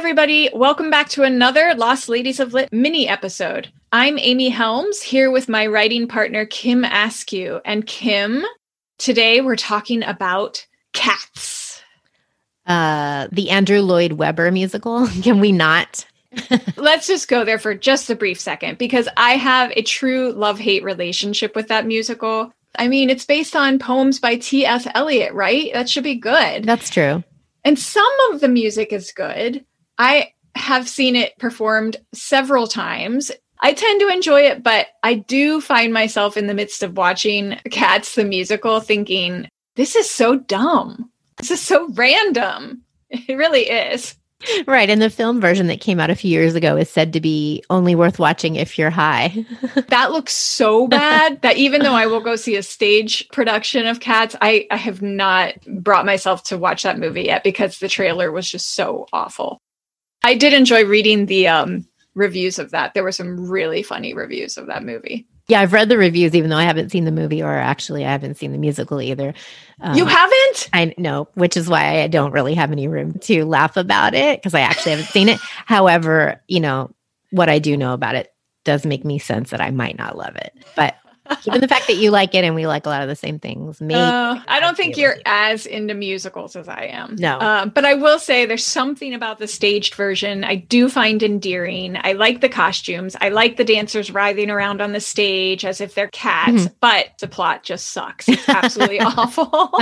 everybody. Welcome back to another Lost Ladies of Lit mini episode. I'm Amy Helms here with my writing partner, Kim Askew. And Kim, today we're talking about cats. Uh, the Andrew Lloyd Webber musical. Can we not? Let's just go there for just a brief second because I have a true love hate relationship with that musical. I mean, it's based on poems by T.S. Eliot, right? That should be good. That's true. And some of the music is good. I have seen it performed several times. I tend to enjoy it, but I do find myself in the midst of watching Cats the musical thinking, this is so dumb. This is so random. It really is. Right. And the film version that came out a few years ago is said to be only worth watching if you're high. that looks so bad that even though I will go see a stage production of Cats, I, I have not brought myself to watch that movie yet because the trailer was just so awful. I did enjoy reading the um, reviews of that. There were some really funny reviews of that movie. Yeah, I've read the reviews, even though I haven't seen the movie, or actually, I haven't seen the musical either. Um, you haven't? I know, which is why I don't really have any room to laugh about it because I actually haven't seen it. However, you know, what I do know about it does make me sense that I might not love it. But Given the fact that you like it and we like a lot of the same things, Me, Uh, I don't think you're as into musicals as I am. No. Uh, but I will say there's something about the staged version I do find endearing. I like the costumes. I like the dancers writhing around on the stage as if they're cats, mm-hmm. but the plot just sucks. It's absolutely awful.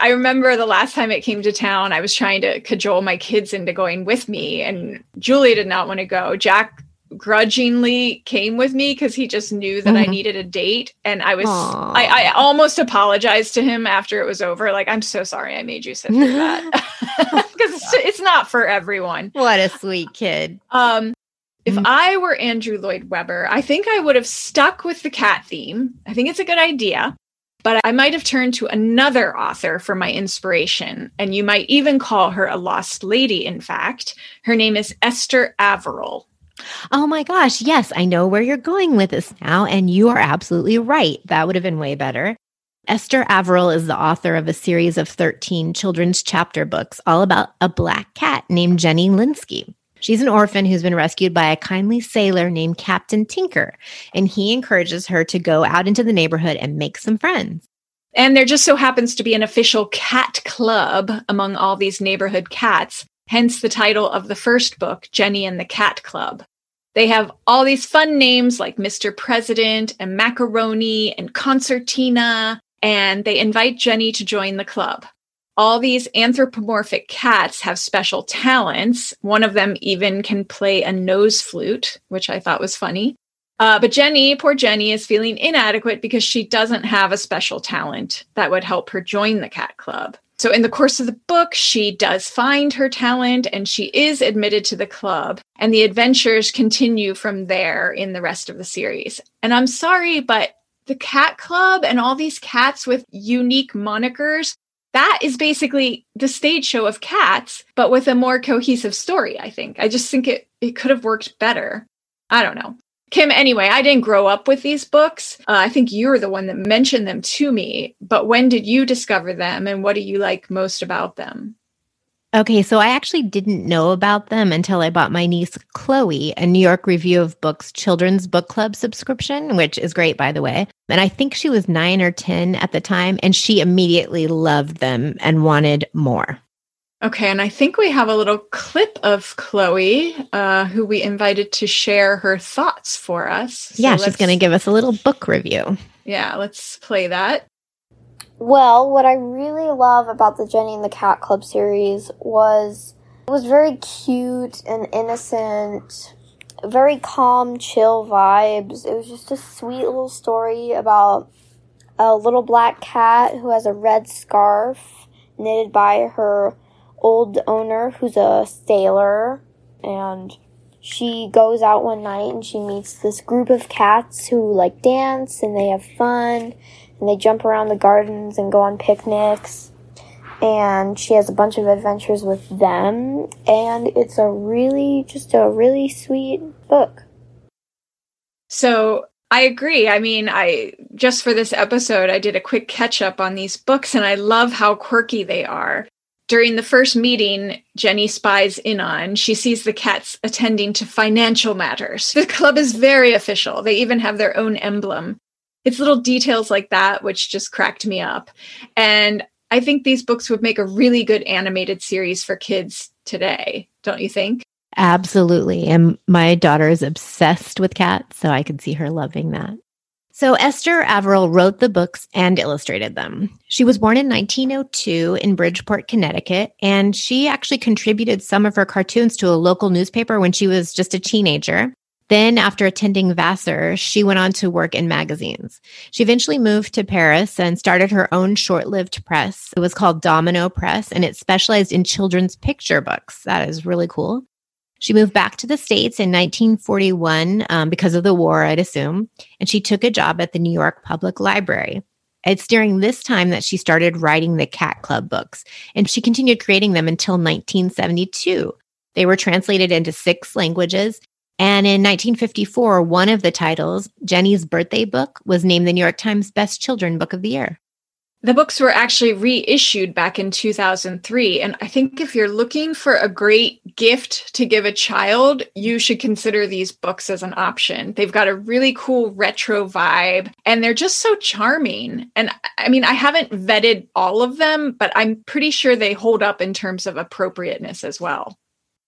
I remember the last time it came to town, I was trying to cajole my kids into going with me, and Julie did not want to go. Jack grudgingly came with me because he just knew that mm-hmm. I needed a date. And I was, I, I, almost apologized to him after it was over. Like, I'm so sorry I made you sit through that because it's, it's not for everyone. What a sweet kid. Um, if mm-hmm. I were Andrew Lloyd Webber, I think I would have stuck with the cat theme. I think it's a good idea. But I might have turned to another author for my inspiration. And you might even call her a lost lady, in fact. Her name is Esther Averill. Oh my gosh. Yes, I know where you're going with this now. And you are absolutely right. That would have been way better. Esther Averill is the author of a series of 13 children's chapter books all about a black cat named Jenny Linsky. She's an orphan who's been rescued by a kindly sailor named Captain Tinker, and he encourages her to go out into the neighborhood and make some friends. And there just so happens to be an official cat club among all these neighborhood cats, hence the title of the first book, Jenny and the Cat Club. They have all these fun names like Mr. President and Macaroni and Concertina, and they invite Jenny to join the club. All these anthropomorphic cats have special talents. One of them even can play a nose flute, which I thought was funny. Uh, but Jenny, poor Jenny, is feeling inadequate because she doesn't have a special talent that would help her join the cat club. So, in the course of the book, she does find her talent and she is admitted to the club. And the adventures continue from there in the rest of the series. And I'm sorry, but the cat club and all these cats with unique monikers, that is basically the stage show of cats, but with a more cohesive story, I think. I just think it, it could have worked better. I don't know. Kim, anyway, I didn't grow up with these books. Uh, I think you were the one that mentioned them to me. But when did you discover them and what do you like most about them? Okay, so I actually didn't know about them until I bought my niece Chloe a New York Review of Books Children's Book Club subscription, which is great, by the way. And I think she was nine or 10 at the time, and she immediately loved them and wanted more. Okay, and I think we have a little clip of Chloe, uh, who we invited to share her thoughts for us. So yeah, she's going to give us a little book review. Yeah, let's play that. Well, what I really love about the Jenny and the Cat Club series was it was very cute and innocent, very calm, chill vibes. It was just a sweet little story about a little black cat who has a red scarf knitted by her old owner who's a sailor and she goes out one night and she meets this group of cats who like dance and they have fun and they jump around the gardens and go on picnics and she has a bunch of adventures with them and it's a really just a really sweet book so I agree. I mean, I just for this episode, I did a quick catch up on these books and I love how quirky they are. During the first meeting Jenny spies in on, she sees the cats attending to financial matters. The club is very official. They even have their own emblem. It's little details like that which just cracked me up. And I think these books would make a really good animated series for kids today, don't you think? Absolutely. And my daughter is obsessed with cats, so I could see her loving that. So Esther Averill wrote the books and illustrated them. She was born in 1902 in Bridgeport, Connecticut, and she actually contributed some of her cartoons to a local newspaper when she was just a teenager. Then, after attending Vassar, she went on to work in magazines. She eventually moved to Paris and started her own short lived press. It was called Domino Press, and it specialized in children's picture books. That is really cool. She moved back to the States in 1941 um, because of the war, I'd assume, and she took a job at the New York Public Library. It's during this time that she started writing the Cat Club books, and she continued creating them until 1972. They were translated into six languages. And in 1954, one of the titles, Jenny's Birthday Book, was named the New York Times Best Children Book of the Year. The books were actually reissued back in 2003. And I think if you're looking for a great gift to give a child, you should consider these books as an option. They've got a really cool retro vibe and they're just so charming. And I mean, I haven't vetted all of them, but I'm pretty sure they hold up in terms of appropriateness as well.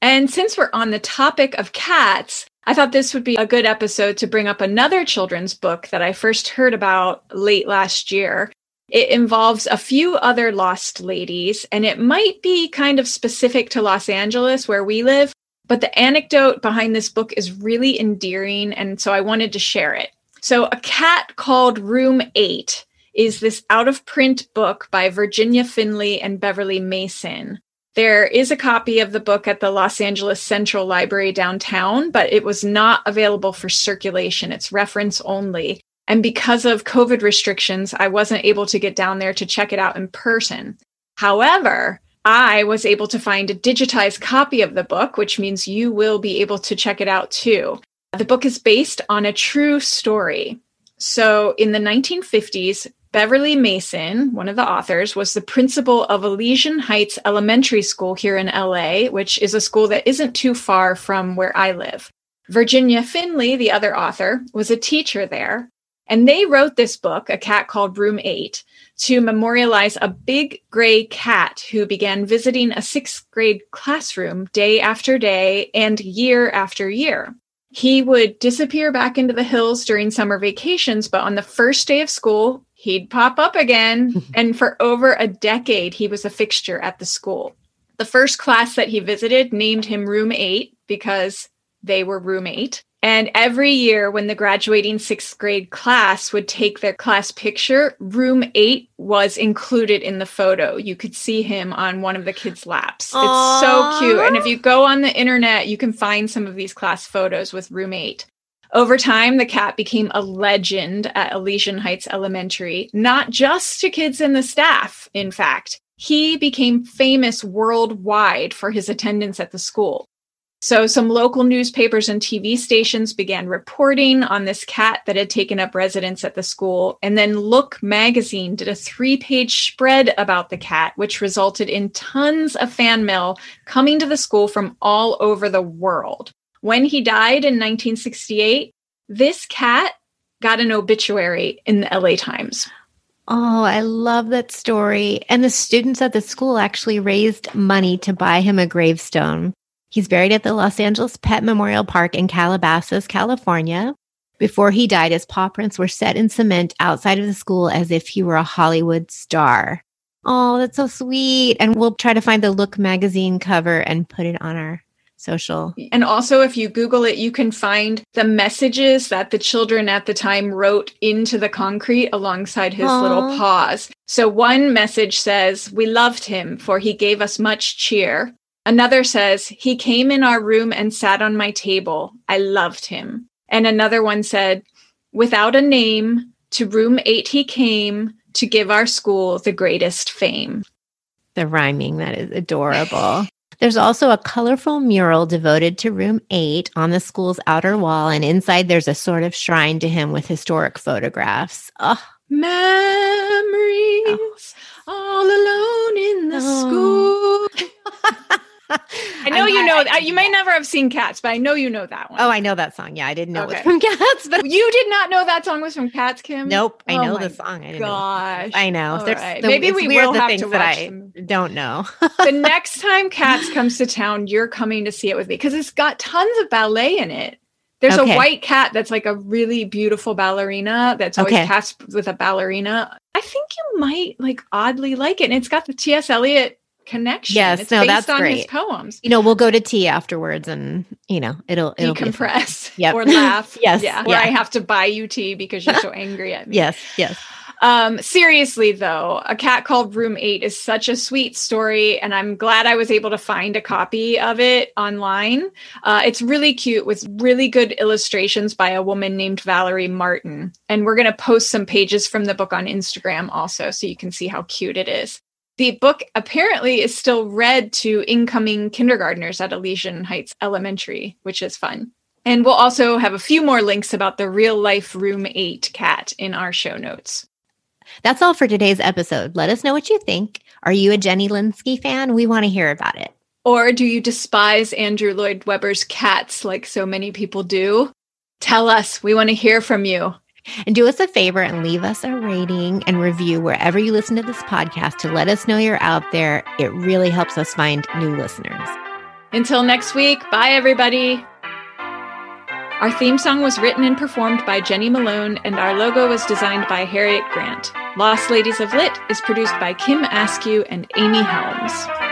And since we're on the topic of cats, I thought this would be a good episode to bring up another children's book that I first heard about late last year. It involves a few other lost ladies, and it might be kind of specific to Los Angeles where we live, but the anecdote behind this book is really endearing, and so I wanted to share it. So, A Cat Called Room 8 is this out of print book by Virginia Finley and Beverly Mason. There is a copy of the book at the Los Angeles Central Library downtown, but it was not available for circulation. It's reference only. And because of COVID restrictions, I wasn't able to get down there to check it out in person. However, I was able to find a digitized copy of the book, which means you will be able to check it out too. The book is based on a true story. So in the 1950s, Beverly Mason, one of the authors, was the principal of Elysian Heights Elementary School here in LA, which is a school that isn't too far from where I live. Virginia Finley, the other author, was a teacher there, and they wrote this book, A Cat Called Room 8, to memorialize a big gray cat who began visiting a sixth grade classroom day after day and year after year. He would disappear back into the hills during summer vacations, but on the first day of school, he'd pop up again. and for over a decade, he was a fixture at the school. The first class that he visited named him Room 8 because they were roommate. And every year, when the graduating sixth grade class would take their class picture, room eight was included in the photo. You could see him on one of the kids' laps. Aww. It's so cute. And if you go on the internet, you can find some of these class photos with room eight. Over time, the cat became a legend at Elysian Heights Elementary, not just to kids and the staff, in fact. He became famous worldwide for his attendance at the school. So, some local newspapers and TV stations began reporting on this cat that had taken up residence at the school. And then Look magazine did a three page spread about the cat, which resulted in tons of fan mail coming to the school from all over the world. When he died in 1968, this cat got an obituary in the LA Times. Oh, I love that story. And the students at the school actually raised money to buy him a gravestone. He's buried at the Los Angeles Pet Memorial Park in Calabasas, California. Before he died, his paw prints were set in cement outside of the school as if he were a Hollywood star. Oh, that's so sweet. And we'll try to find the Look magazine cover and put it on our social. And also, if you Google it, you can find the messages that the children at the time wrote into the concrete alongside his Aww. little paws. So one message says, We loved him, for he gave us much cheer. Another says, He came in our room and sat on my table. I loved him. And another one said, Without a name, to room eight he came to give our school the greatest fame. The rhyming, that is adorable. There's also a colorful mural devoted to room eight on the school's outer wall, and inside there's a sort of shrine to him with historic photographs. Oh, memories. All alone in the Oh. school. I know you that. You may never have seen Cats, but I know you know that one. Oh, I know that song. Yeah, I didn't know it was from Cats, but you did not know that song was from Cats, Kim? nope, I Oh know the song. I didn't Gosh. know. I know. Right. the- Maybe we will the have things to that watch I them. don't know. the next time Cats comes to town, you're coming to see it with me because it's got tons of ballet in it. There's Okay. a white cat that's like a really beautiful ballerina that's always Okay. cast with a ballerina. I think you might like oddly like it. And it's got the T.S. Eliot connection. Yes, it's no, based that's on his great. poems. you know, we'll go to tea afterwards, and you know, it'll it'll. Decompress Yep. or laugh. Yes, Yeah. Or yeah. I have to buy you tea because you're so angry at me. Yes, yes. Um, seriously though, A Cat Called Room 8 is such a sweet story, and I'm glad I was able to find a copy of it online. Uh, it's really cute with really good illustrations by a woman named Valerie Martin. And we're going to post some pages from the book on Instagram also, so you can see how cute it is. The book apparently is still read to incoming kindergartners at Elysian Heights Elementary, which is fun. And we'll also have a few more links about the real life Room 8 cat in our show notes. That's all for today's episode. Let us know what you think. Are you a Jenny Linsky fan? We want to hear about it. Or do you despise Andrew Lloyd Webber's cats like so many people do? Tell us. We want to hear from you. And do us a favor and leave us a rating and review wherever you listen to this podcast to let us know you're out there. It really helps us find new listeners. Until next week, bye everybody. Our theme song was written and performed by Jenny Malone, and our logo was designed by Harriet Grant. Lost Ladies of Lit is produced by Kim Askew and Amy Helms.